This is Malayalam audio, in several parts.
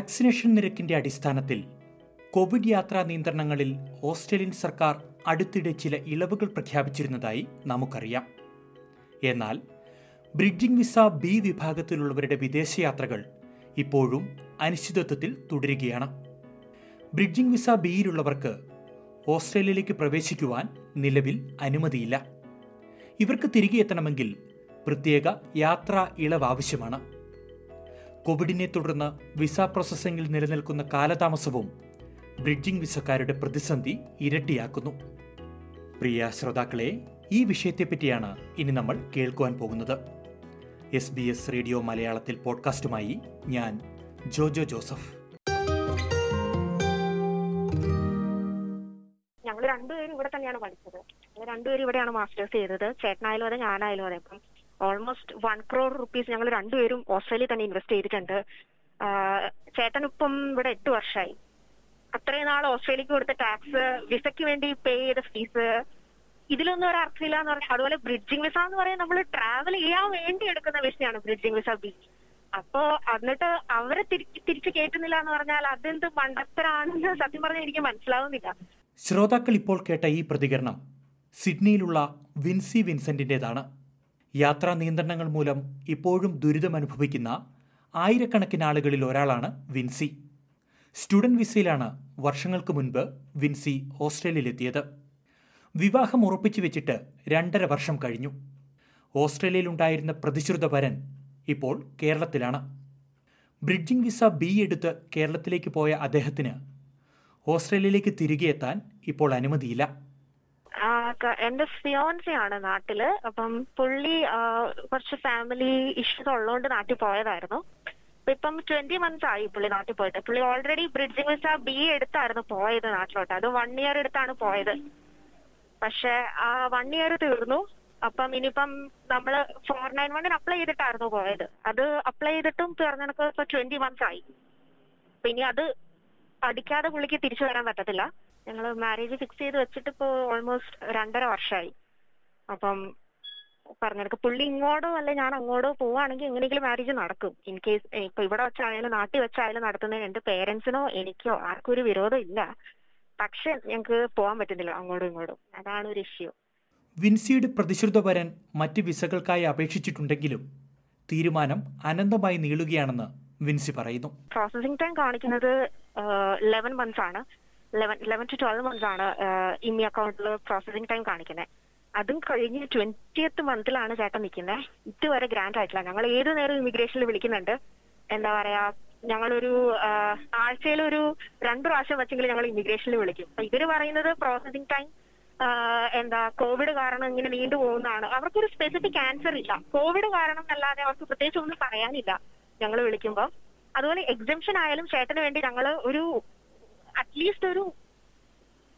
വാക്സിനേഷൻ നിരക്കിന്റെ അടിസ്ഥാനത്തിൽ കോവിഡ് യാത്രാ നിയന്ത്രണങ്ങളിൽ ഓസ്ട്രേലിയൻ സർക്കാർ അടുത്തിടെ ചില ഇളവുകൾ പ്രഖ്യാപിച്ചിരുന്നതായി നമുക്കറിയാം. എന്നാൽ ബ്രിഡ്ജിംഗ് വിസ ബി വിഭാഗത്തിലുള്ളവരുടെ വിദേശയാത്രകൾ ഇപ്പോഴും അനിശ്ചിതത്വത്തിൽ തുടരുകയാണ്. ബ്രിഡ്ജിംഗ് വിസ ബിയിലുള്ളവർക്ക് ഓസ്ട്രേലിയയിലേക്ക് പ്രവേശിക്കുവാൻ നിലവിൽ അനുമതിയില്ല. ഇവർക്ക് തിരികെ എത്തണമെങ്കിൽ പ്രത്യേക യാത്രാ ഇളവ് ആവശ്യമാണ്. കോവിഡിനെ തുടർന്ന് വിസ പ്രോസസ്സിംഗിൽ നിലനിൽക്കുന്ന കാലതാമസവും ബ്രിഡ്ജിംഗ് വിസക്കാരുടെ പ്രതിസന്ധി ഇരട്ടിയാക്കുന്നു. പ്രിയ ശ്രോതാക്കളെ ഈ വിഷയത്തെപ്പറ്റിയാണ് ഇനി നമ്മൾ കേൾക്കുവാൻ പോകുന്നത്. എസ് ബി എസ് റേഡിയോ മലയാളത്തിൽ പോഡ്കാസ്റ്റുമായി ഞാൻ ജോജോ ജോസഫ്. ഞങ്ങൾ രണ്ടുപേരും ഇവിടെ തന്നെയാണ് പഠിച്ചത്. രണ്ടുപേരും ഇവിടെയാണ് മാസ്റ്റേഴ്സ് ചെയ്തത്. ചേട്ടനായാലും അതെ ഞാനായാലും അതെ. അപ്പം ഓൾമോസ്റ്റ് വൺ ക്രോർ റുപ്പീസ് ഞങ്ങൾ രണ്ടുപേരും ഓസ്ട്രേലിയ തന്നെ ഇൻവെസ്റ്റ് ചെയ്തിട്ടുണ്ട്. ചേട്ടനിപ്പം ഇവിടെ എട്ട് വർഷമായി അത്രയും നാൾ ഓസ്ട്രേലിയക്ക് കൊടുത്ത ടാക്സ് വിസയ്ക്ക് വേണ്ടി പേ ചെയ്ത ഫീസ് ഇതിലൊന്നും ഒരു അർത്ഥമില്ല എന്ന് പറഞ്ഞാൽ അതുപോലെ ബ്രിഡ്ജിംഗ് വിസ എന്ന് പറയാൻ നമ്മൾ ട്രാവൽ ചെയ്യാൻ വേണ്ടി എടുക്കുന്ന വിസയാണ് ബ്രിഡ്ജിംഗ് വിസ ബി അപ്പോ എന്നിട്ട് അവരെ തിരിച്ച് കേട്ടുന്നില്ല കയറ്റുന്നില്ല എന്ന് പറഞ്ഞാൽ അതെന്ത് മണ്ടത്തരാണെന്ന് സത്യം പറഞ്ഞാൽ എനിക്ക് മനസ്സിലാവുന്നില്ല. ശ്രോതാക്കൾ ഇപ്പോൾ കേട്ട ഈ പ്രതികരണം സിഡ്നിയിലുള്ള വിൻസി വിൻസെന്റിന്റെതാണ് യാത്രാ നിയന്ത്രണങ്ങൾ മൂലം ഇപ്പോഴും ദുരിതമനുഭവിക്കുന്ന ആയിരക്കണക്കിന് ആളുകളിൽ ഒരാളാണ് വിൻസി. സ്റ്റുഡന്റ് വിസയിലാണ് വർഷങ്ങൾക്ക് മുൻപ് വിൻസി ഓസ്ട്രേലിയയിലെത്തിയത്. വിവാഹം ഉറപ്പിച്ചു വെച്ചിട്ട് രണ്ടര വർഷം കഴിഞ്ഞു. ഓസ്ട്രേലിയയിലുണ്ടായിരുന്ന പ്രതിശ്രുത വരൻ ഇപ്പോൾ കേരളത്തിലാണ്. ബ്രിഡ്ജിംഗ് വിസ ബി എടുത്ത് കേരളത്തിലേക്ക് പോയ അദ്ദേഹത്തിന് ഓസ്ട്രേലിയയിലേക്ക് തിരികെ എത്താൻ ഇപ്പോൾ അനുമതിയില്ല. എന്റെ ഫിയോൻസി ആണ് നാട്ടിൽ. അപ്പം പുള്ളി കുറച്ച് ഫാമിലി ഇഷ്യൂസ് ഉള്ളതുകൊണ്ട് നാട്ടിൽ പോയതായിരുന്നു. ഇപ്പം ട്വന്റി മന്ത്സ് ആയി പുള്ളി നാട്ടിൽ പോയിട്ട്. പുള്ളി ഓൾറെഡി ബ്രിഡ്ജിംഗ് വിസ ബി എടുത്തായിരുന്നു പോയത് നാട്ടിലോട്ട്. അത് വൺ ഇയർ എടുത്താണ് പോയത്. പക്ഷെ ആ വൺ ഇയർ തീർന്നു. അപ്പം ഇനിയിപ്പം നമ്മൾ ഫോർ നയൻ വണ്ണിന് അപ്ലൈ ചെയ്തിട്ടായിരുന്നു പോയത്. അത് അപ്ലൈ ചെയ്തിട്ടും തീർന്നെടുക്കുക ഇപ്പൊ ട്വന്റി മന്ത്സ് ആയി. ഇനി അത് അടിക്കാതെ പുള്ളിക്ക് തിരിച്ചു വരാൻ പറ്റത്തില്ല. ഞങ്ങൾ മാരേജ് ഫിക്സ് ചെയ്ത് വെച്ചിട്ട് ഇപ്പോ ഓൾമോസ്റ്റ് രണ്ടര വർഷമായി അപ്പം പറഞ്ഞെടുക്ക പുള്ളി ഇങ്ങോട്ടോ അല്ലെ ഞാൻ അങ്ങോട്ടോ പോവാണെങ്കിൽ എങ്ങനെയെങ്കിലും മാരേജ് നടക്കും. ഇൻ കേസ് ഇപ്പൊ ഇവിടെ വെച്ചായാലും നാട്ടിൽ വെച്ചായാലും നടത്തുന്നതിന് എന്റെ പേരൻസിനോ എനിക്കോ ആർക്കും ഒരു വിരോധം ഇല്ല. പക്ഷെ ഞങ്ങക്ക് പോകാൻ പറ്റുന്നില്ല അങ്ങോട്ടും ഇങ്ങോട്ടും. അതാണ് ഒരു ഇഷ്യൂ വിൻസിയുടെ പ്രതിശ്രുത വരൻ മറ്റ് വിസകൾക്കായി അപേക്ഷിച്ചിട്ടുണ്ടെങ്കിലും തീരുമാനം അനന്തമായി നീളുകയാണെന്ന് വിൻസി പറയുന്നു. പ്രോസസിംഗ് ടൈം കാണിക്കുന്നത് ലെവൻ മന്ത്സ് ആണ്. Eleven eleven to twelve months ആണ് ഇമി അക്കൗണ്ടിൽ പ്രോസസിംഗ് ടൈം കാണിക്കുന്നത് അതും കഴിഞ്ഞ് ട്വന്റിയത്ത് മന്തിലാണ് ചേട്ടൻ നിൽക്കുന്നത് ഇതുവരെ ഗ്രാൻഡ് ആയിട്ടില്ല. ഞങ്ങൾ ഏത് നേരം ഇമിഗ്രേഷനിൽ വിളിക്കുന്നുണ്ട്. എന്താ പറയാ ഞങ്ങളൊരു ആഴ്ചയിൽ ഒരു രണ്ട് പ്രാവശ്യം വെച്ചെങ്കിലും ഞങ്ങൾ ഇമിഗ്രേഷനിൽ വിളിക്കും. അപ്പൊ ഇവർ പറയുന്നത് പ്രോസസിംഗ് ടൈം എന്താ കോവിഡ് കാരണം ഇങ്ങനെ നീണ്ടു പോകുന്നതാണ്. അവർക്കൊരു സ്പെസിഫിക് ആൻസർ ഇല്ല. കോവിഡ് കാരണം അല്ലാതെ അവർക്ക് പ്രത്യേകിച്ച് ഒന്നും പറയാനില്ല. ഞങ്ങൾ വിളിക്കുമ്പോൾ അതുപോലെ എക്സംഷൻ ആയാലും ചേട്ടന് വേണ്ടി ഞങ്ങൾ ഒരു അറ്റ്ലീസ്റ്റ് ഒരു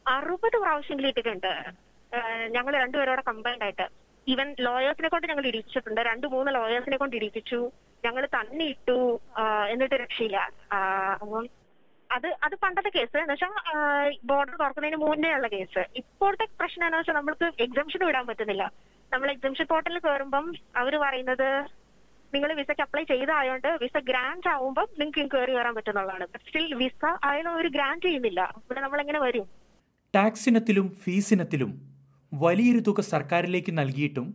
അറുപത് പ്രാവശ്യം ഇട്ടിട്ടുണ്ട്. ഞങ്ങൾ രണ്ടുപേരോടെ കമ്പൈൻഡ് ആയിട്ട്. ഈവൻ ലോയേഴ്സിനെ കൊണ്ട് ഞങ്ങൾ ഇടിച്ചിട്ടുണ്ട് രണ്ട് മൂന്ന് ലോയേഴ്സിനെ കൊണ്ട് ഇടിപ്പിച്ചു ഞങ്ങൾ തന്നെ ഇട്ടു എന്നിട്ട് രക്ഷയില്ല. അപ്പം അത് അത് പണ്ടത്തെ കേസ് എന്ന് വെച്ചാൽ ബോർഡർ തുറക്കുന്നതിന് മുന്നേ ഉള്ള കേസ് ഇപ്പോഴത്തെ പ്രശ്നം എന്ന് വെച്ചാൽ നമ്മൾക്ക് എക്സംഷൻ വിടാൻ പറ്റുന്നില്ല. നമ്മൾ എക്സംഷൻ പോർട്ടലിൽ കയറുമ്പം അവർ പറയുന്നത് നിങ്ങൾ വിസയ്ക്ക് അപ്ലൈ ചെയ്തായോണ്ട് വിസ ഗ്രാൻഡ് ആവുമ്പോൾ നിങ്ങൾക്ക് കയറി വരാൻ പറ്റുന്നുള്ളതാണ്. സ്റ്റിൽ വിസ ആയാലും ഒരു ഗ്രാൻഡ് ചെയ്യുന്നില്ല. ഇവിടെ നമ്മൾ എങ്ങനെ വരും? ടാക്സിനത്തിലും ഫീസിനത്തിലും ഫീസ് വലിയൊരു തുക സർക്കാരിലേക്ക് നൽകിയിട്ടും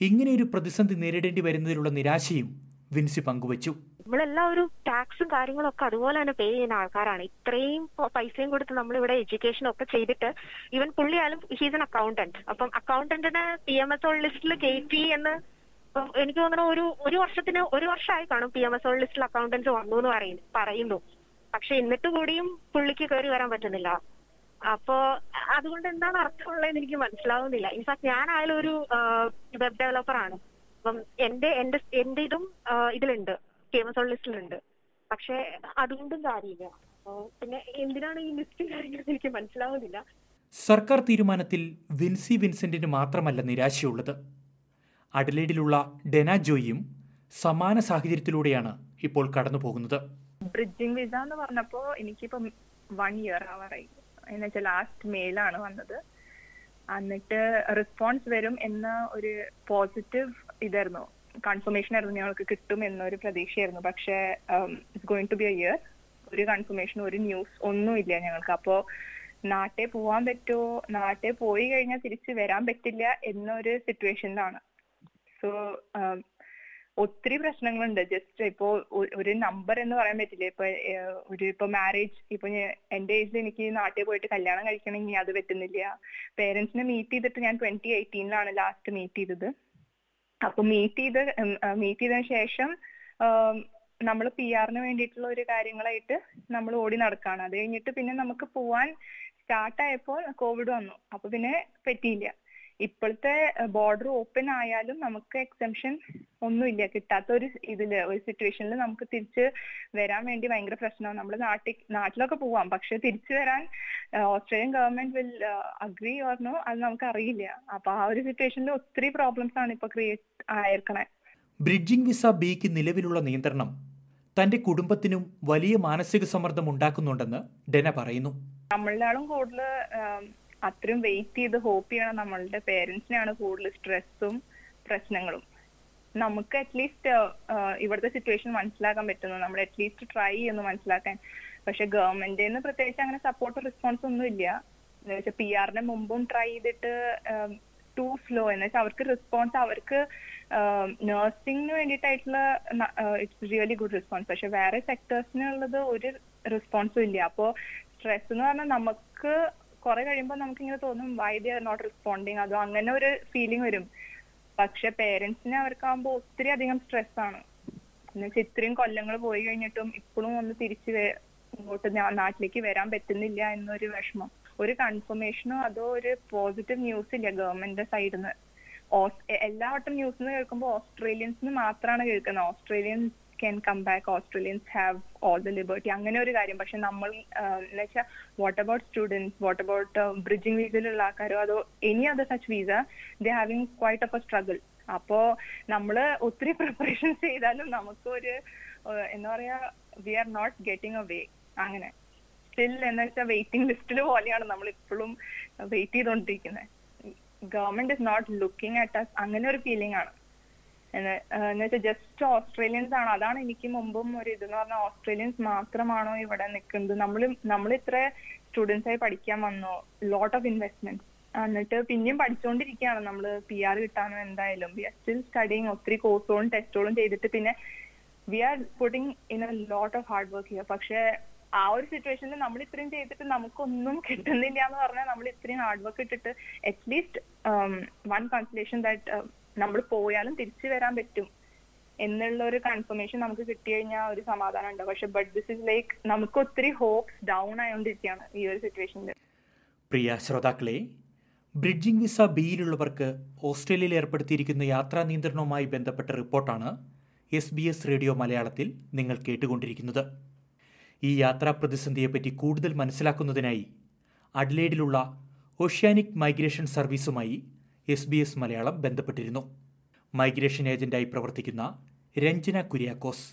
ഇങ്ങനെയൊരു പ്രതിസന്ധി നേരിടേണ്ടി വരുന്നതിലുള്ള നിരാശയും വിൻസി പങ്കുവച്ചു. നമ്മളെല്ലാവരും ടാക്സും കാര്യങ്ങളും ഒക്കെ അതുപോലെ തന്നെ പേ ചെയ്യുന്ന ആൾക്കാരാണ്. ഇത്രയും പൈസയും കൊടുത്ത് നമ്മൾ ഇവിടെ എഡ്യൂക്കേഷൻ ഒക്കെ ചെയ്തിട്ട് ഈവൻ പുള്ളിയാലും ഹീസ് എൻ അക്കൗണ്ടന്റ് അപ്പം അക്കൗണ്ടന്റിനെ പി എം എസ് ലിസ്റ്റിൽ കയറ്റി എന്ന് എനിക്ക് തോന്നുന്നു ഒരു ഒരു വർഷത്തിന് ഒരു വർഷമായി കാണും പി എം എസ് ലിസ്റ്റിൽ അക്കൗണ്ടൻസ് വന്നു എന്ന് പറയുന്നു. പറയുന്നു പക്ഷെ എന്നിട്ട് കൂടിയും പുള്ളിക്ക് കയറി വരാൻ പറ്റുന്നില്ല. അപ്പോ അതുകൊണ്ട് എന്താണ് അർത്ഥമുള്ളതെന്ന് എനിക്ക് മനസ്സിലാവുന്നില്ല. ഇൻഫാക്ട് ഞാനായാലും ഒരു വെബ് ഡെവലപ്പർ ആണ്. അപ്പം എന്റെ എന്റെ എന്റെ ഇതും ഇതിലുണ്ട്. ഫേമസ് ലിസ്റ്റിലുണ്ട്. പക്ഷെ അതുകൊണ്ടും കാര്യമില്ല. പിന്നെ എന്തിനാണ് ഈ ലിസ്റ്റ് എനിക്ക് മനസ്സിലാവുന്നില്ല. സർക്കാർ തീരുമാനത്തിൽ വിൻസി വിൻസെന്റിന് മാത്രമല്ല നിരാശയുള്ളത്. അഡലേഡിലുള്ള ഡെന ജോയിയും സമാന സാഹചര്യത്തിലൂടെയാണ് ഇപ്പോൾ കടന്നു പോകുന്നത് ബ്രിഡ്ജിംഗ് വിസ എന്ന് പറഞ്ഞപ്പോ എനിക്കിപ്പം വൺ ഇയർ ആവാറായി. എന്ന് വെച്ചാൽ ലാസ്റ്റ് മെയിലാണ് വന്നത്. എന്നിട്ട് റെസ്പോൺസ് വരും എന്ന ഒരു പോസിറ്റീവ് ഇതായിരുന്നു. കൺഫർമേഷൻ ആയിരുന്നു ഞങ്ങൾക്ക് കിട്ടും എന്നൊരു പ്രതീക്ഷയായിരുന്നു. പക്ഷേ it's going to be a year ഒരു കൺഫർമേഷൻ ഒരു ന്യൂസ് ഒന്നും ഇല്ല ഞങ്ങൾക്ക്. അപ്പോ നാട്ടെ പോവാൻ പറ്റുമോ നാട്ടെ പോയി കഴിഞ്ഞാൽ തിരിച്ചു വരാൻ പറ്റില്ല എന്നൊരു സിറ്റുവേഷനിലാണ് സോ ഒത്തിരി പ്രശ്നങ്ങളുണ്ട്. ജസ്റ്റ് ഇപ്പോ ഒ- ഒരു നമ്പർ എന്ന് പറയാൻ പറ്റില്ല. ഇപ്പൊ ഒരു ഇപ്പൊ മാരേജ് ഇപ്പൊ എന്റെ ഏജിൽ എനിക്ക് നാട്ടിൽ പോയിട്ട് കല്യാണം കഴിക്കണമെങ്കിൽ അത് പറ്റുന്നില്ല. പേരൻസിനെ മീറ്റ് ചെയ്തിട്ട് ഞാൻ ട്വന്റി എയ്റ്റീനിലാണ് ലാസ്റ്റ് മീറ്റ് ചെയ്തത്. അപ്പൊ മീറ്റ് ചെയ്ത് മീറ്റ് ചെയ്തതിനു ശേഷം നമ്മൾ പി ആറിന് വേണ്ടിയിട്ടുള്ള ഒരു കാര്യങ്ങളായിട്ട് നമ്മൾ ഓടി നടക്കുകയാണ് അത് കഴിഞ്ഞിട്ട് പിന്നെ നമുക്ക് പോവാൻ സ്റ്റാർട്ടായപ്പോൾ കോവിഡ് വന്നു. അപ്പൊ പിന്നെ പറ്റിയില്ല. ഇപ്പോഴത്തെ ബോർഡർ ഓപ്പൺ ആയാലും നമുക്ക് എക്സംഷൻ ഒന്നുമില്ല. കിട്ടാത്ത ഒരു ഇതിൽ ഒരു സിറ്റുവേഷനിൽ നമുക്ക് തിരിച്ച് വരാൻ വേണ്ടി ഭയങ്കര പ്രശ്നമാണ്. നമ്മൾ നാട്ടിൽ നാട്ടിലൊക്കെ പോവാം. പക്ഷെ തിരിച്ചു വരാൻ Australian government will agree or no അത് നമുക്ക് അറിയില്ല അപ്പൊ ആ ഒരു സിറ്റുവേഷനിൽ ഒത്തിരി പ്രോബ്ലംസ് ആണ് ഇപ്പൊ ക്രിയേറ്റ് ആയിരിക്കണേ ബ്രിഡ്ജിംഗ് വിസ ബിക്ക് നിലവിലുള്ള നിയന്ത്രണം തന്റെ കുടുംബത്തിനും വലിയ മാനസിക സമ്മർദ്ദം ഉണ്ടാക്കുന്നുണ്ടെന്ന് ഡെന പറയുന്നു. നമ്മളാളും കൂടുതൽ അത്രയും വെയിറ്റ് ചെയ്ത് ഹോപ്പ് ചെയ്യണം നമ്മളുടെ പേരൻസിനെയാണ് കൂടുതൽ സ്ട്രെസ്സും പ്രശ്നങ്ങളും. നമുക്ക് അറ്റ്ലീസ്റ്റ് ഇവിടുത്തെ സിറ്റുവേഷൻ മനസ്സിലാക്കാൻ പറ്റുന്നു. നമ്മൾ അറ്റ്ലീസ്റ്റ് ട്രൈ ചെയ്യുന്നു മനസ്സിലാക്കാൻ. പക്ഷെ ഗവൺമെന്റിൽ നിന്ന് പ്രത്യേകിച്ച് അങ്ങനെ സപ്പോർട്ട് റെസ്പോൺസ് ഒന്നും ഇല്ല. എന്ന് വെച്ചാൽ പി ആറിന് മുമ്പും ട്രൈ ചെയ്തിട്ട് ടു സ്ലോ എന്ന് വെച്ചാൽ അവർക്ക് റെസ്പോൺസ് അവർക്ക് നഴ്സിംഗിന് വേണ്ടിയിട്ടായിട്ടുള്ള ഇറ്റ്സ് റിയലി ഗുഡ് റെസ്പോൺസ് പക്ഷെ വേറെ സെക്ടേഴ്സിനുള്ളത് ഒരു റെസ്പോൺസും ഇല്ല. അപ്പോ സ്ട്രെസ് എന്ന് പറഞ്ഞാൽ നമുക്ക് കുറെ കഴിയുമ്പോൾ നമുക്ക് ഇങ്ങനെ തോന്നും why they are not responding അതോ അങ്ങനെ ഒരു ഫീലിംഗ് വരും. പക്ഷെ പേരൻസിന് അവർക്കാകുമ്പോൾ ഒത്തിരി അധികം സ്ട്രെസ് ആണ്. എന്നുവെച്ചാൽ ഇത്രയും കൊല്ലങ്ങൾ പോയി കഴിഞ്ഞിട്ടും ഇപ്പോഴും ഒന്ന് തിരിച്ച് ഇങ്ങോട്ട് നാട്ടിലേക്ക് വരാൻ പറ്റുന്നില്ല എന്നൊരു വിഷമം. ഒരു കൺഫർമേഷനോ അതോ ഒരു പോസിറ്റീവ് ന്യൂസ് ഇല്ല ഗവൺമെന്റിന്റെ സൈഡിൽ നിന്ന് എല്ലാ വട്ടം ന്യൂസ് കേൾക്കുമ്പോൾ ഓസ്ട്രേലിയൻസിന് മാത്രമാണ് കേൾക്കുന്നത്. Australians can come back Australians have all the liberty അങ്ങനെ ഒരു കാര്യം. പക്ഷെ നമ്മൾ എന്ന് വെച്ചാൽ what about students what about bridging വീസയിലുള്ള ആൾക്കാരോ? അതോ any other such visa the having quite of a struggle അപ്പോ നമ്മൾ ഒത്തിരി പ്രിപ്പറേഷൻസ് ചെയ്താലും നമുക്ക് ഒരു എന്താ പറയാ we are not getting a way അങ്ങനെ. സ്റ്റിൽ എന്ന് വെച്ചാൽ വെയിറ്റിംഗ് ലിസ്റ്റിൽ പോലെയാണ് നമ്മൾ ഇപ്പോഴും വെയിറ്റ് ചെയ്തുകൊണ്ടിരിക്കുന്നത് government is not looking at us അങ്ങനെ ഒരു ഫീലിംഗ് ആണ്. എന്ന് വെച്ചാൽ ജസ്റ്റ് ഓസ്ട്രേലിയൻസ് ആണോ. അതാണ് എനിക്ക് മുമ്പും ഒരു ഇതെന്ന് പറഞ്ഞാൽ ഓസ്ട്രേലിയൻസ് മാത്രമാണോ ഇവിടെ നിൽക്കുന്നത് നമ്മൾ നമ്മൾ ഇത്ര സ്റ്റുഡൻസ് ആയി പഠിക്കാൻ വന്നു? ലോട്ട് ഓഫ് ഇൻവെസ്റ്റ്മെന്റ് എന്നിട്ട് പിന്നെയും പഠിച്ചുകൊണ്ടിരിക്കുകയാണ് നമ്മൾ പി ആർ കിട്ടാനോ എന്തായാലും. വി ആർ സ്റ്റിൽ സ്റ്റഡിങ് ഒത്തിരി കോഴ്സുകളും ടെസ്റ്റുകളും ചെയ്തിട്ട് പിന്നെ we are putting in a lot of hard work ചെയ്യുക പക്ഷെ ആ ഒരു സിറ്റുവേഷനിൽ നമ്മൾ ഇത്രയും ചെയ്തിട്ട് നമുക്കൊന്നും കിട്ടുന്നില്ല എന്ന് പറഞ്ഞാൽ നമ്മൾ ഇത്രയും ഹാർഡ് വർക്ക് ഇട്ടിട്ട് at least one consolation that നമ്മൾ പോയാലും തിരിച്ചു വരാൻ പറ്റും. എന്നുള്ള ഒരു കൺഫർമേഷൻ നമുക്ക് കിട്ടി കഴിഞ്ഞാൽ ഒരു സമാധാനം ഉണ്ട് പക്ഷെ ബട്ട് ദിസ് ഇസ് ലൈക്ക് നമുക്ക് ഒത്തിരി ഹോപ്സ് ഡൗൺ ആയോണ്ടിരിക്കുകയാണ് ഈ ഒരു സിറ്റുവേഷനിൽ പ്രിയ ശ്രോതാക്കളെ ബ്രിഡ്ജിംഗ് വിസ ബിയിലുള്ളവർക്ക് ഓസ്ട്രേലിയയിൽ ഏർപ്പെടുത്തിയിരിക്കുന്ന യാത്രാ നിയന്ത്രണവുമായി ബന്ധപ്പെട്ട റിപ്പോർട്ടാണ് എസ് ബി എസ് റേഡിയോ മലയാളത്തിൽ നിങ്ങൾ കേട്ടുകൊണ്ടിരിക്കുന്നത്. ഈ യാത്രാ പ്രതിസന്ധിയെപ്പറ്റി കൂടുതൽ മനസ്സിലാക്കുന്നതിനായി അഡ്ലേഡിലുള്ള ഓഷ്യാനിക് മൈഗ്രേഷൻ സർവീസുമായി എസ് ബി എസ് മലയാളം ബന്ധപ്പെട്ടിരുന്നു. മൈഗ്രേഷൻ ഏജന്റായി പ്രവർത്തിക്കുന്ന രഞ്ജന കുര്യാക്കോസ്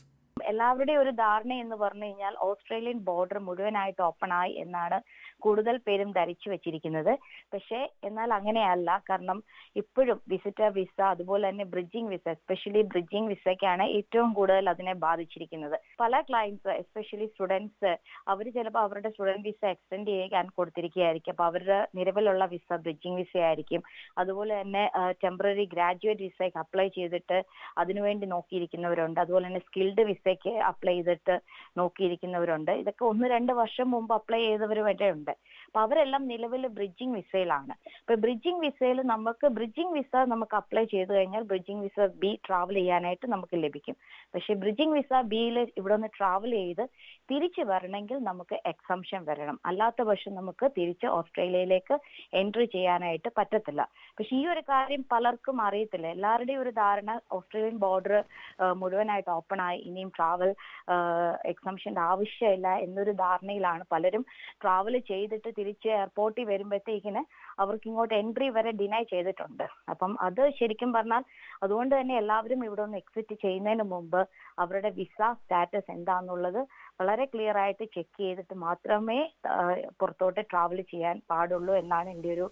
എല്ലാവരുടെയും ഒരു ധാരണ എന്ന് പറഞ്ഞു കഴിഞ്ഞാൽ ഓസ്ട്രേലിയൻ ബോർഡർ മുഴുവനായിട്ട് ഓപ്പൺ ആയി എന്നാണ് കൂടുതൽ പേരും ധരിച്ചു വെച്ചിരിക്കുന്നത്. പക്ഷേ എന്നാൽ അങ്ങനെയല്ല. കാരണം ഇപ്പോഴും വിസിറ്റർ വിസ അതുപോലെ തന്നെ ബ്രിഡ്ജിംഗ് വിസ എസ്പെഷ്യലി ബ്രിഡ്ജിംഗ് വിസയ്ക്കാണ് ഏറ്റവും കൂടുതൽ അതിനെ ബാധിച്ചിരിക്കുന്നത്. പല ക്ലയൻസ് എസ്പെഷ്യലി സ്റ്റുഡൻസ് അവർ ചിലപ്പോൾ അവരുടെ സ്റ്റുഡന്റ് വിസ എക്സ്റ്റെൻഡ് ചെയ്യാൻ കൊടുത്തിരിക്കുകയായിരിക്കും. അപ്പൊ അവരുടെ നിലവിലുള്ള വിസ ബ്രിഡ്ജിംഗ് വിസ ആയിരിക്കും. അതുപോലെ തന്നെ ടെമ്പററി ഗ്രാജുവേറ്റ് വിസയ്ക്ക് അപ്ലൈ ചെയ്തിട്ട് അതിനുവേണ്ടി നോക്കിയിരിക്കുന്നവരുണ്ട്. അതുപോലെ തന്നെ സ്കിൽഡ് വിസയ്ക്ക് അപ്ലൈ ചെയ്തിട്ട് നോക്കിയിരിക്കുന്നവരുണ്ട്. ഇതൊക്കെ ഒന്ന് രണ്ട് വർഷം മുമ്പ് അപ്ലൈ ചെയ്തവർ വരെ ഉണ്ട്. അപ്പൊ അവരെല്ലാം നിലവിൽ ബ്രിഡ്ജിംഗ് വിസയിലാണ് ഇപ്പൊ ബ്രിഡ്ജിംഗ് വിസയിൽ നമുക്ക് ബ്രിഡ്ജിംഗ് വിസ നമുക്ക് അപ്ലൈ ചെയ്ത് കഴിഞ്ഞാൽ ബ്രിഡ്ജിംഗ് വിസ ബി ട്രാവൽ ചെയ്യാനായിട്ട് നമുക്ക് ലഭിക്കും. പക്ഷെ ബ്രിഡ്ജിംഗ് വിസ ബിയിൽ ഇവിടെ നിന്ന് ട്രാവൽ ചെയ്ത് തിരിച്ചു വരണമെങ്കിൽ നമുക്ക് എക്സംഷൻ വരണം. അല്ലാത്ത പക്ഷം നമുക്ക് തിരിച്ച് ഓസ്ട്രേലിയയിലേക്ക് എൻട്രി ചെയ്യാനായിട്ട് പറ്റത്തില്ല. പക്ഷെ ഈ ഒരു കാര്യം പലർക്കും അറിയത്തില്ല. എല്ലാവരുടെയും ഒരു ധാരണ ഓസ്ട്രേലിയൻ ബോർഡർ മുഴുവനായിട്ട് ഓപ്പൺ ആയി ഇനിയും ട്രാവൽ എക്സംഷന്റെ ആവശ്യമില്ല എന്നൊരു ധാരണയിലാണ് പലരും ട്രാവൽ ചെയ്തിട്ട് തിരിച്ച് എയർപോർട്ടിൽ വരുമ്പോഴത്തേക്കിന് അവർക്ക് ഇങ്ങോട്ട് എൻട്രി വരെ ഡിനൈ ചെയ്തിട്ടുണ്ട്. അപ്പം അത് ശരിക്കും പറഞ്ഞാൽ അതുകൊണ്ട് തന്നെ എല്ലാവരും ഇവിടെ ഒന്ന് എക്സിറ്റ് ചെയ്യുന്നതിന് മുമ്പ് അവരുടെ വിസ സ്റ്റാറ്റസ് എന്താണെന്നുള്ളത് വളരെ ക്ലിയർ ആയിട്ട് ചെക്ക് ചെയ്തിട്ട് മാത്രമേ പുറത്തോട്ട് ട്രാവൽ ചെയ്യാൻ പാടുള്ളൂ എന്നാണ് എന്റെ ഒരു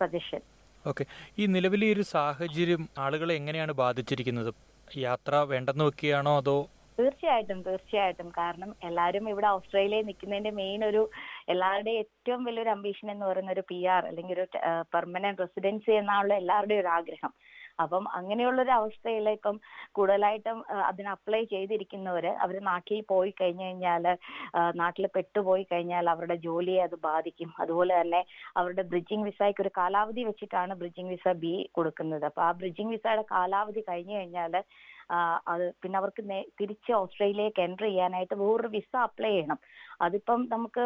സജഷൻ ഓക്കെ ഈ നിലവിലെ ഒരു സാഹചര്യം ആളുകളെ എങ്ങനെയാണ് ബാധിച്ചിരിക്കുന്നത്? യാത്ര വേണ്ടെന്ന് വെക്കുകയാണോ അതോ? തീർച്ചയായിട്ടും തീർച്ചയായിട്ടും. കാരണം എല്ലാവരും ഇവിടെ ഓസ്ട്രേലിയയിൽ നിൽക്കുന്നതിന്റെ മെയിൻ ഒരു എല്ലാവരുടെയും ഏറ്റവും വലിയൊരു അംബീഷൻ എന്ന് പറയുന്ന ഒരു പി ആർ അല്ലെങ്കിൽ ഒരു പെർമനന്റ് റെസിഡൻസി എന്നാണല്ലോ എല്ലാവരുടെയും ഒരു ആഗ്രഹം. അപ്പം അങ്ങനെയുള്ള ഒരു അവസ്ഥയിൽ ഇപ്പം കൂടുതലായിട്ടും അതിന് അപ്ലൈ ചെയ്തിരിക്കുന്നവര് അവർ നാട്ടിൽ പോയി കഴിഞ്ഞു കഴിഞ്ഞാൽ നാട്ടിൽ പെട്ടുപോയി കഴിഞ്ഞാൽ അവരുടെ ജോലിയെ അത് ബാധിക്കും. അതുപോലെ തന്നെ അവരുടെ ബ്രിഡ്ജിങ് വിസയ്ക്ക് ഒരു കാലാവധി വെച്ചിട്ടാണ് ബ്രിഡ്ജിങ് വിസ ബി കൊടുക്കുന്നത്. അപ്പൊ ആ ബ്രിഡ്ജിങ് വിസയുടെ കാലാവധി കഴിഞ്ഞു കഴിഞ്ഞാൽ അത് പിന്നെ അവർക്ക് തിരിച്ച് ഓസ്ട്രേലിയക്ക് എൻട്രി ചെയ്യാനായിട്ട് വേറൊരു വിസ അപ്ലൈ ചെയ്യണം. അതിപ്പം നമുക്ക്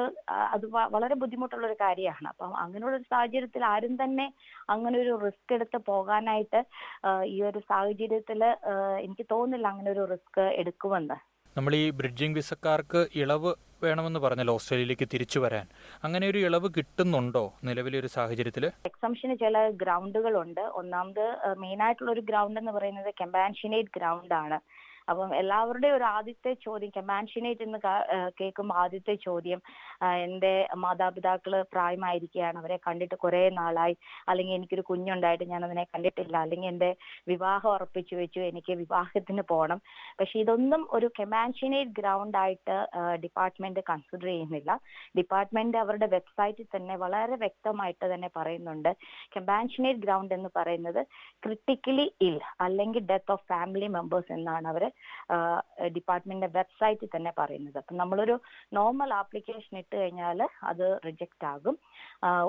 അത് വളരെ ബുദ്ധിമുട്ടുള്ള ഒരു കാര്യമാണ്. അപ്പം അങ്ങനെയുള്ള ഒരു സാഹചര്യത്തിൽ ആരും തന്നെ അങ്ങനെ ഒരു റിസ്ക് എടുത്ത് പോകാനായിട്ട് ഈ ഒരു സാഹചര്യത്തിൽ എനിക്ക് തോന്നുന്നില്ല അങ്ങനെ ഒരു റിസ്ക് എടുക്കുമെന്ന്. നമ്മൾ ഈ ബ്രിഡ്ജിംഗ് വിസക്കാർക്ക് ഇളവ് വേണമെന്ന് പറഞ്ഞല്ലോ ഓസ്ട്രേലിയയിലേക്ക് തിരിച്ചു വരാൻ. അങ്ങനെ ഒരു ഇളവ് കിട്ടുന്നുണ്ടോ നിലവിലെ ഒരു സാഹചര്യത്തിൽ എക്സംഷന് ചില ഗ്രൗണ്ടുകളുണ്ട്. ഒന്നാമത് മെയിൻ ആയിട്ടുള്ള ഒരു ഗ്രൗണ്ട് എന്ന് പറയുന്നത് കെമ്പാൻഷിനേറ്റ് ഗ്രൗണ്ട് ആണ് അപ്പം എല്ലാവരുടെയും ഒരു ആദ്യത്തെ ചോദ്യം കമാൻഷിനേറ്റ് എന്ന് കേൾക്കുമ്പോൾ ആദ്യത്തെ ചോദ്യം എന്റെ മാതാപിതാക്കൾ പ്രായമായിരിക്കുകയാണ് അവരെ കണ്ടിട്ട് കുറെ നാളായി. അല്ലെങ്കിൽ എനിക്കൊരു കുഞ്ഞുണ്ടായിട്ട് ഞാൻ അതിനെ കണ്ടിട്ടില്ല. അല്ലെങ്കിൽ എന്റെ വിവാഹം ഉറപ്പിച്ചു വെച്ചു എനിക്ക് വിവാഹത്തിന് പോകണം പക്ഷെ ഇതൊന്നും ഒരു കമാൻഷനേറ്റ് ഗ്രൗണ്ട് ആയിട്ട് ഡിപ്പാർട്ട്മെന്റ് കൺസിഡർ ചെയ്യുന്നില്ല. ഡിപ്പാർട്ട്മെന്റ് അവരുടെ വെബ്സൈറ്റിൽ തന്നെ വളരെ വ്യക്തമായിട്ട് തന്നെ പറയുന്നുണ്ട്. കമ്പാൻഷനേറ്റ് ഗ്രൗണ്ട് എന്ന് പറയുന്നത് ക്രിട്ടിക്കലി ഇൽ അല്ലെങ്കിൽ ഡെത്ത് ഓഫ് ഫാമിലി മെമ്പേഴ്സ് എന്നാണ് അവർ ഡിപ്പാർട്ട്മെന്റിന്റെ വെബ്സൈറ്റിൽ തന്നെ പറയുന്നത്. അപ്പം നമ്മളൊരു നോർമൽ ആപ്ലിക്കേഷൻ ഇട്ട് കഴിഞ്ഞാൽ അത് റിജക്റ്റ് ആകും.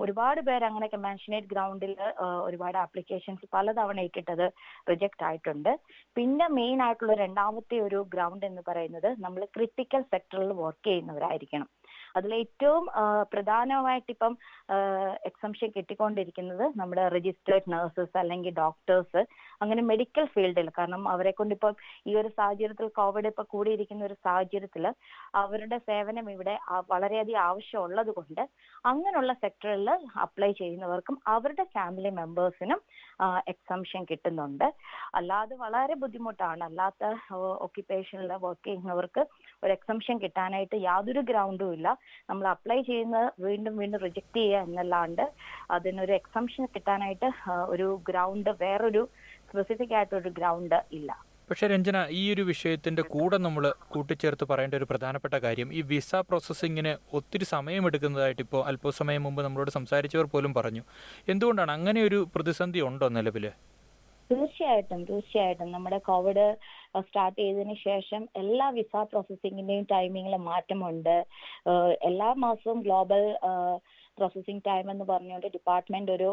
ഒരുപാട് പേര് അങ്ങനെ കമാൻഷനേറ്റ് ഗ്രൗണ്ടിൽ ഒരുപാട് ആപ്ലിക്കേഷൻസ് പലതവണ ഇട്ടിട്ടത് റിജക്റ്റ് ആയിട്ടുണ്ട്. പിന്നെ മെയിൻ ആയിട്ടുള്ള രണ്ടാമത്തെ ഒരു ഗ്രൗണ്ട് എന്ന് പറയുന്നത് നമ്മൾ ക്രിട്ടിക്കൽ സെക്ടറിൽ വർക്ക് ചെയ്യുന്നവരായിരിക്കണം. അതിൽ ഏറ്റവും പ്രധാനമായിട്ട് ഇപ്പം എക്സംഷൻ കിട്ടിക്കൊണ്ടിരിക്കുന്നത് നമ്മുടെ രജിസ്റ്റേർഡ് നഴ്സസ് അല്ലെങ്കിൽ ഡോക്ടേഴ്സ് അങ്ങനെ മെഡിക്കൽ ഫീൽഡിൽ കാരണം അവരെ കൊണ്ട് ഇപ്പം ഈ ഒരു സാഹചര്യത്തിൽ കോവിഡ് ഇപ്പൊ കൂടിയിരിക്കുന്ന ഒരു സാഹചര്യത്തിൽ അവരുടെ സേവനം ഇവിടെ വളരെയധികം ആവശ്യമുള്ളത് കൊണ്ട് അങ്ങനെയുള്ള സെക്ടറിൽ അപ്ലൈ ചെയ്യുന്നവർക്കും അവരുടെ ഫാമിലി മെമ്പേഴ്സിനും എക്സംഷൻ കിട്ടുന്നുണ്ട്. അല്ലാതെ വളരെ ബുദ്ധിമുട്ടാണ്. അല്ലാത്ത ഒക്യുപ്പേഷനിൽ വർക്ക് ചെയ്യുന്നവർക്ക് ഒരു എക്സംഷൻ കിട്ടാനായിട്ട് യാതൊരു ഗ്രൗണ്ടും ഇല്ല. നമ്മൾ അപ്ലൈ ചെയ്യുന്നത് വീണ്ടും വീണ്ടും റിജക്ട് ചെയ്യുക എന്നല്ലാണ്ട് അതിനൊരു എക്സംഷൻ കിട്ടാനായിട്ട് ഒരു ഗ്രൗണ്ട് വേറൊരു സ്പെസിഫിക് ആയിട്ടൊരു ഗ്രൗണ്ട് ഇല്ല. പക്ഷേ രഞ്ജന ഈ ഒരു വിഷയത്തിന്റെ കൂടെ നമ്മൾ കൂട്ടിച്ചേർത്ത് പറയേണ്ട ഒരു പ്രധാനപ്പെട്ട കാര്യം ഈ വിസ പ്രോസസ്സിങ്ങിന് ഒത്തിരി സമയമെടുക്കുന്നതായിട്ട് ഇപ്പോൾ അല്പസമയം മുമ്പ് നമ്മളോട് സംസാരിച്ചവർ പോലും പറഞ്ഞു. എന്തുകൊണ്ടാണ് അങ്ങനെ ഒരു പ്രതിസന്ധി ഉണ്ടോ നിലവിൽ തീർച്ചയായിട്ടും തീർച്ചയായിട്ടും. നമ്മുടെ കോവിഡ് സ്റ്റാർട്ട് ചെയ്തതിന് ശേഷം എല്ലാ വിസ പ്രോസസ്സിങ്ങിന്റെയും ടൈമിങ്ങിൽ മാറ്റമുണ്ട്. എല്ലാ മാസവും ഗ്ലോബൽ പ്രോസസ്സിംഗ് ടൈം എന്ന് പറഞ്ഞുകൊണ്ട് ഡിപ്പാർട്ട്മെന്റ് ഒരു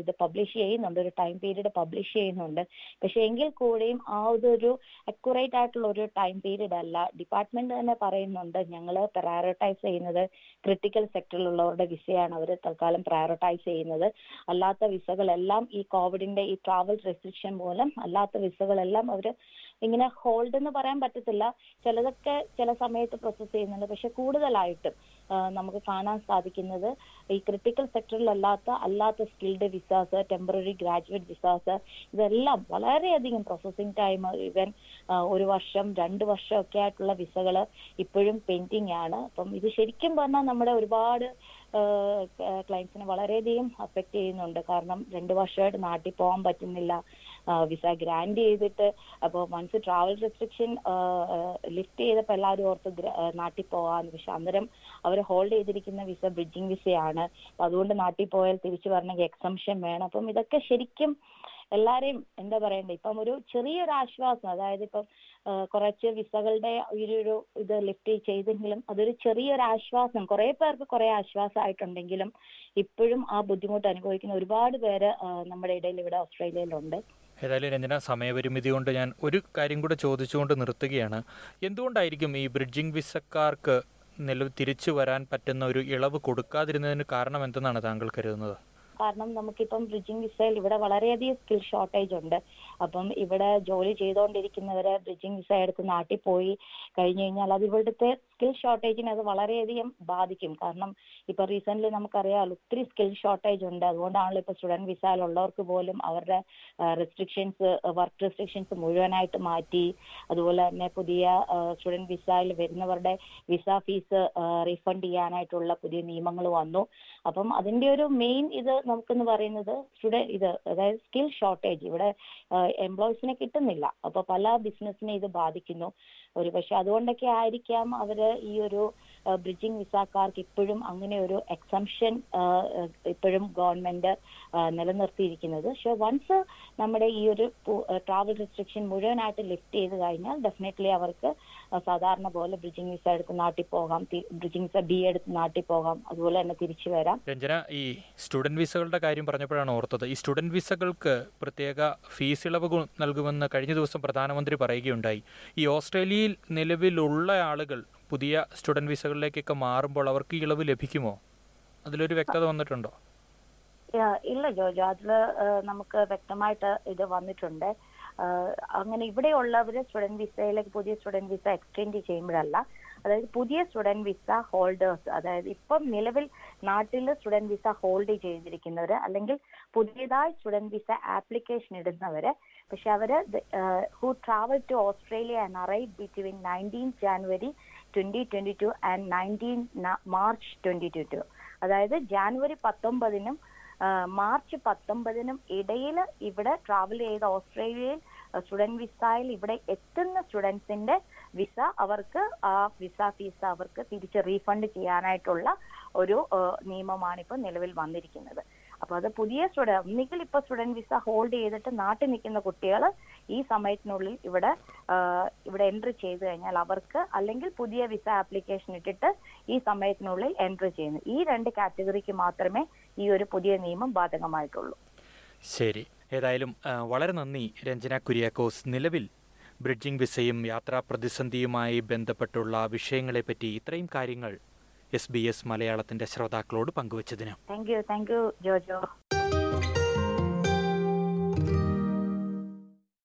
ഇത് പബ്ലിഷ് ചെയ്യുന്നുണ്ട്. ഒരു ടൈം പീരീഡ് പബ്ലിഷ് ചെയ്യുന്നുണ്ട്. പക്ഷെ എങ്കിൽ കൂടിയും ആ ഒരു അക്യുറേറ്റ് ആയിട്ടുള്ള ഒരു ടൈം പീരീഡ് അല്ല. ഡിപ്പാർട്ട്മെന്റ് തന്നെ പറയുന്നുണ്ട് ഞങ്ങൾ പ്രയോറിറ്റൈസ് ചെയ്യുന്നത് ക്രിട്ടിക്കൽ സെക്ടറിലുള്ളവരുടെ വിസയാണ് അവർ തൽക്കാലം പ്രയോറിറ്റൈസ് ചെയ്യുന്നത്. അല്ലാത്ത വിസകളെല്ലാം ഈ കോവിഡിന്റെ ഈ ട്രാവൽ റെസ്ട്രിക്ഷൻ മൂലം അല്ലാത്ത വിസകളെല്ലാം അവർ ഇങ്ങനെ ഹോൾഡ് എന്ന് പറയാൻ പറ്റത്തില്ല. ചിലതൊക്കെ ചില സമയത്ത് പ്രോസസ് ചെയ്യുന്നുണ്ട്. പക്ഷെ കൂടുതലായിട്ടും നമുക്ക് കാണാൻ സാധിക്കുന്നത് ഈ ക്രിട്ടിക്കൽ സെക്ടറിലല്ലാത്ത അല്ലാത്ത അല്ലാത്ത skilled visas temporary graduate visas ഇതെല്ലാം വളരെയധികം പ്രോസസ്സിംഗ് ടൈം ഇവൻ ഒരു വർഷം രണ്ട് വർഷം ഒക്കെ ആയിട്ടുള്ള വിസകൾ ഇപ്പോഴും പെൻഡിങ് ആണ്. അപ്പം ഇത് ശരിക്കും പറഞ്ഞാൽ നമ്മുടെ ഒരുപാട് ക്ലയൻസിനെ വളരെയധികം അഫക്റ്റ് ചെയ്യുന്നുണ്ട്. കാരണം രണ്ട് വർഷമായിട്ട് നാട്ടിൽ പോകാൻ പറ്റുന്നില്ല. വിസ ഗ്രാൻഡ് ചെയ്തിട്ട് അപ്പോൾ വൺസ് ട്രാവൽ റെസ്ട്രിക്ഷൻ ലിഫ്റ്റ് ചെയ്തപ്പോൾ എല്ലാവരും ഓർത്ത് നാട്ടിൽ പോകാമെന്ന് പക്ഷെ അന്നേരം അവർ ഹോൾഡ് ചെയ്തിരിക്കുന്ന വിസ ബ്രിഡ്ജിങ് വിസയാണ്. അപ്പൊ അതുകൊണ്ട് നാട്ടിൽ പോയാൽ തിരിച്ചു വരണമെങ്കിൽ എക്സംഷൻ വേണം. അപ്പം ഇതൊക്കെ ശരിക്കും എല്ലാരെയും എന്താ പറയണ്ടേ ഇപ്പം ഒരു ചെറിയൊരു ആശ്വാസം. അതായത് ഇപ്പം കുറച്ച് വിസകളുടെ ഒരു ഇത് ലിഫ്റ്റ് ചെയ്തെങ്കിലും അതൊരു ചെറിയൊരു ആശ്വാസം. കുറെ പേർക്ക് കുറെ ആശ്വാസമായിട്ടുണ്ടെങ്കിലും ഇപ്പോഴും ആ ബുദ്ധിമുട്ട് അനുഭവിക്കുന്ന ഒരുപാട് പേര് നമ്മുടെ ഇടയിൽ ഇവിടെ ഓസ്ട്രേലിയയിലുണ്ട്. ഏതായാലും രഞ്ജന സമയപരിമിതി കൊണ്ട് ഞാൻ ഒരു കാര്യം കൂടെ ചോദിച്ചുകൊണ്ട് നിർത്തുകയാണ്. എന്തുകൊണ്ടായിരിക്കും ഈ ബ്രിഡ്ജിംഗ് വിസക്കാർക്ക് നിലവിൽ തിരിച്ചു വരാൻ പറ്റുന്ന ഒരു ഇളവ് കൊടുക്കാതിരുന്നതിന് കാരണം എന്തെന്നാണ് താങ്കൾ കരുതുന്നത്? കാരണം നമുക്കിപ്പം ബ്രിഡ്ജിംഗ് വിസയിൽ ഇവിടെ വളരെയധികം സ്കിൽ ഷോർട്ടേജ് ഉണ്ട്. അപ്പം ഇവിടെ ജോലി ചെയ്തുകൊണ്ടിരിക്കുന്നവരെ ബ്രിഡ്ജിംഗ് വിസ എടുത്ത് നാട്ടിൽ പോയി കഴിഞ്ഞു കഴിഞ്ഞാൽ അത് ഇവിടുത്തെ സ്കിൽ ഷോർട്ടേജിനെ അത് വളരെയധികം ബാധിക്കും. കാരണം ഇപ്പൊ റീസെന്റ് നമുക്കറിയാം ഒത്തിരി സ്കിൽ ഷോർട്ടേജ് ഉണ്ട്. അതുകൊണ്ടാണല്ലോ ഇപ്പൊ സ്റ്റുഡന്റ് വിസയിലുള്ളവർക്ക് പോലും അവരുടെ റെസ്ട്രിക്ഷൻസ് വർക്ക് റെസ്ട്രിക്ഷൻസ് മുഴുവനായിട്ട് മാറ്റി. അതുപോലെ തന്നെ പുതിയ സ്റ്റുഡന്റ് വിസയിൽ വരുന്നവരുടെ വിസ ഫീസ് റീഫണ്ട് ചെയ്യാനായിട്ടുള്ള പുതിയ നിയമങ്ങൾ വന്നു. അപ്പം അതിന്റെ ഒരു മെയിൻ ഇത് നമുക്കെന്ന് പറയുന്നത് സ്റ്റുഡന്റ് ഇത് അതായത് സ്കിൽ ഷോർട്ടേജ് ഇവിടെ എംപ്ലോയീസിനെ കിട്ടുന്നില്ല. അപ്പൊ പല ബിസിനസ്സിനെ ഇത് ബാധിക്കുന്നു. ഒരു പക്ഷെ അതുകൊണ്ടൊക്കെ ആയിരിക്കാം അവർ ഈ ഒരു ബ്രിഡ്ജിംഗ് വിസാക്കാർക്ക് ഇപ്പോഴും അങ്ങനെ ഒരു എക്സംഷൻ ഇപ്പോഴും ഗവൺമെന്റ് നിലനിർത്തിയിരിക്കുന്നത്. പക്ഷെ വൺസ് നമ്മുടെ ഈ ഒരു ട്രാവൽ റെസ്ട്രിക്ഷൻ മുഴുവനായിട്ട് ലിഫ്റ്റ് ചെയ്ത് കഴിഞ്ഞാൽ ഡെഫിനറ്റ്ലി അവർക്ക് സാധാരണ പോലെ ബ്രിഡ്ജിംഗ് വിസ എടുത്ത് നാട്ടിൽ പോകാം ബ്രിഡ്ജിംഗ് വിസ ബി എടുത്ത് നാട്ടിൽ പോകാം അതുപോലെ തന്നെ തിരിച്ചു വരാം. രഞ്ജന ഈ സ്റ്റുഡന്റ് വിസകളുടെ കാര്യം പറഞ്ഞപ്പോഴാണ് ഓർത്തത്. ഈ സ്റ്റുഡന്റ് വിസകൾക്ക് പ്രത്യേക ഫീസ് ഇളവ് നൽകുമെന്ന് കഴിഞ്ഞ ദിവസം പ്രധാനമന്ത്രി പറയുകയുണ്ടായി. ഈ ഓസ്ട്രേലിയയിൽ നിലവിലുള്ള ആളുകൾ പുതിയ സ്റ്റുഡന്റ് വിസകളിലേക്കൊക്കെ മാറുമ്പോൾ അവർക്ക് ഇളവ് ലഭിക്കുമോ? അതിലൊരു വ്യക്തത വന്നിട്ടുണ്ടോ? ഇല്ല ജോജോ. അതിൽ നമുക്ക് വ്യക്തമായിട്ട് ഇത് വന്നിട്ടുണ്ട്. അങ്ങനെ ഇവിടെയുള്ളവര് സ്റ്റുഡന്റ് വിസയിലേക്ക് പുതിയ സ്റ്റുഡന്റ് വിസ എക്സ്റ്റെൻഡ് ചെയ്യുമ്പോഴല്ല അതായത് പുതിയ സ്റ്റുഡന്റ് വിസ ഹോൾഡേഴ്സ് അതായത് ഇപ്പം നിലവിൽ നാട്ടിൽ സ്റ്റുഡന്റ് വിസ ഹോൾഡ് ചെയ്തിരിക്കുന്നവര് അല്ലെങ്കിൽ പുതിയതായി സ്റ്റുഡന്റ് വിസ ആപ്ലിക്കേഷൻ ഇടുന്നവര് പക്ഷെ അവർ who travel to Australia and arrive between nineteen January twenty twenty two and nineteen March twenty twenty two അതായത് ജാനുവരി പത്തൊമ്പതിനും മാർച്ച് പത്തൊമ്പതിനും ഇടയിൽ ഇവിടെ ട്രാവൽ ചെയ്ത ഓസ്ട്രേലിയയിൽ സ്റ്റുഡന്റ് വിസയിൽ ഇവിടെ എത്തുന്ന സ്റ്റുഡൻസിന്റെ വിസ അവർക്ക് ആ വിസ ഫീസ് അവർക്ക് തിരിച്ച് റീഫണ്ട് ചെയ്യാനായിട്ടുള്ള ഒരു നിയമമാണ് ഇപ്പോൾ നിലവിൽ വന്നിരിക്കുന്നത്. അപ്പൊ അത് പുതിയ സ്റ്റുഡന്റ് ഒന്നുകിൽ ഇപ്പൊ സ്റ്റുഡന്റ് വിസ ഹോൾഡ് ചെയ്തിട്ട് നാട്ടിൽ നിൽക്കുന്ന കുട്ടികൾ ഈ സമയത്തിനുള്ളിൽ ഇവിടെ ഇവിടെ എൻട്രി ചെയ്തു കഴിഞ്ഞാൽ അവർക്ക് അല്ലെങ്കിൽ പുതിയ വിസ ആപ്ലിക്കേഷൻ ഇട്ടിട്ട് ഈ സമയത്തിനുള്ളിൽ എൻട്രി ചെയ്യുന്നു. ഈ രണ്ട് കാറ്റഗറിക്ക് മാത്രമേ ഈ ഒരു പുതിയ നിയമം ബാധകമായിട്ടുള്ളൂ. ശരി. ഏതായാലും വളരെ നന്ദി രഞ്ജന കുര്യാക്കോസ്. നിലവിൽ ബ്രിഡ്ജിംഗ് വിസയും യാത്രാ പ്രതിസന്ധിയുമായി ബന്ധപ്പെട്ടുള്ള വിഷയങ്ങളെപ്പറ്റി ഇത്രയും കാര്യങ്ങൾ എസ് ബി എസ് മലയാളത്തിന്റെ ശ്രോതാക്കളോട് പങ്കുവച്ചതിന്. Thank you thank you Jojo.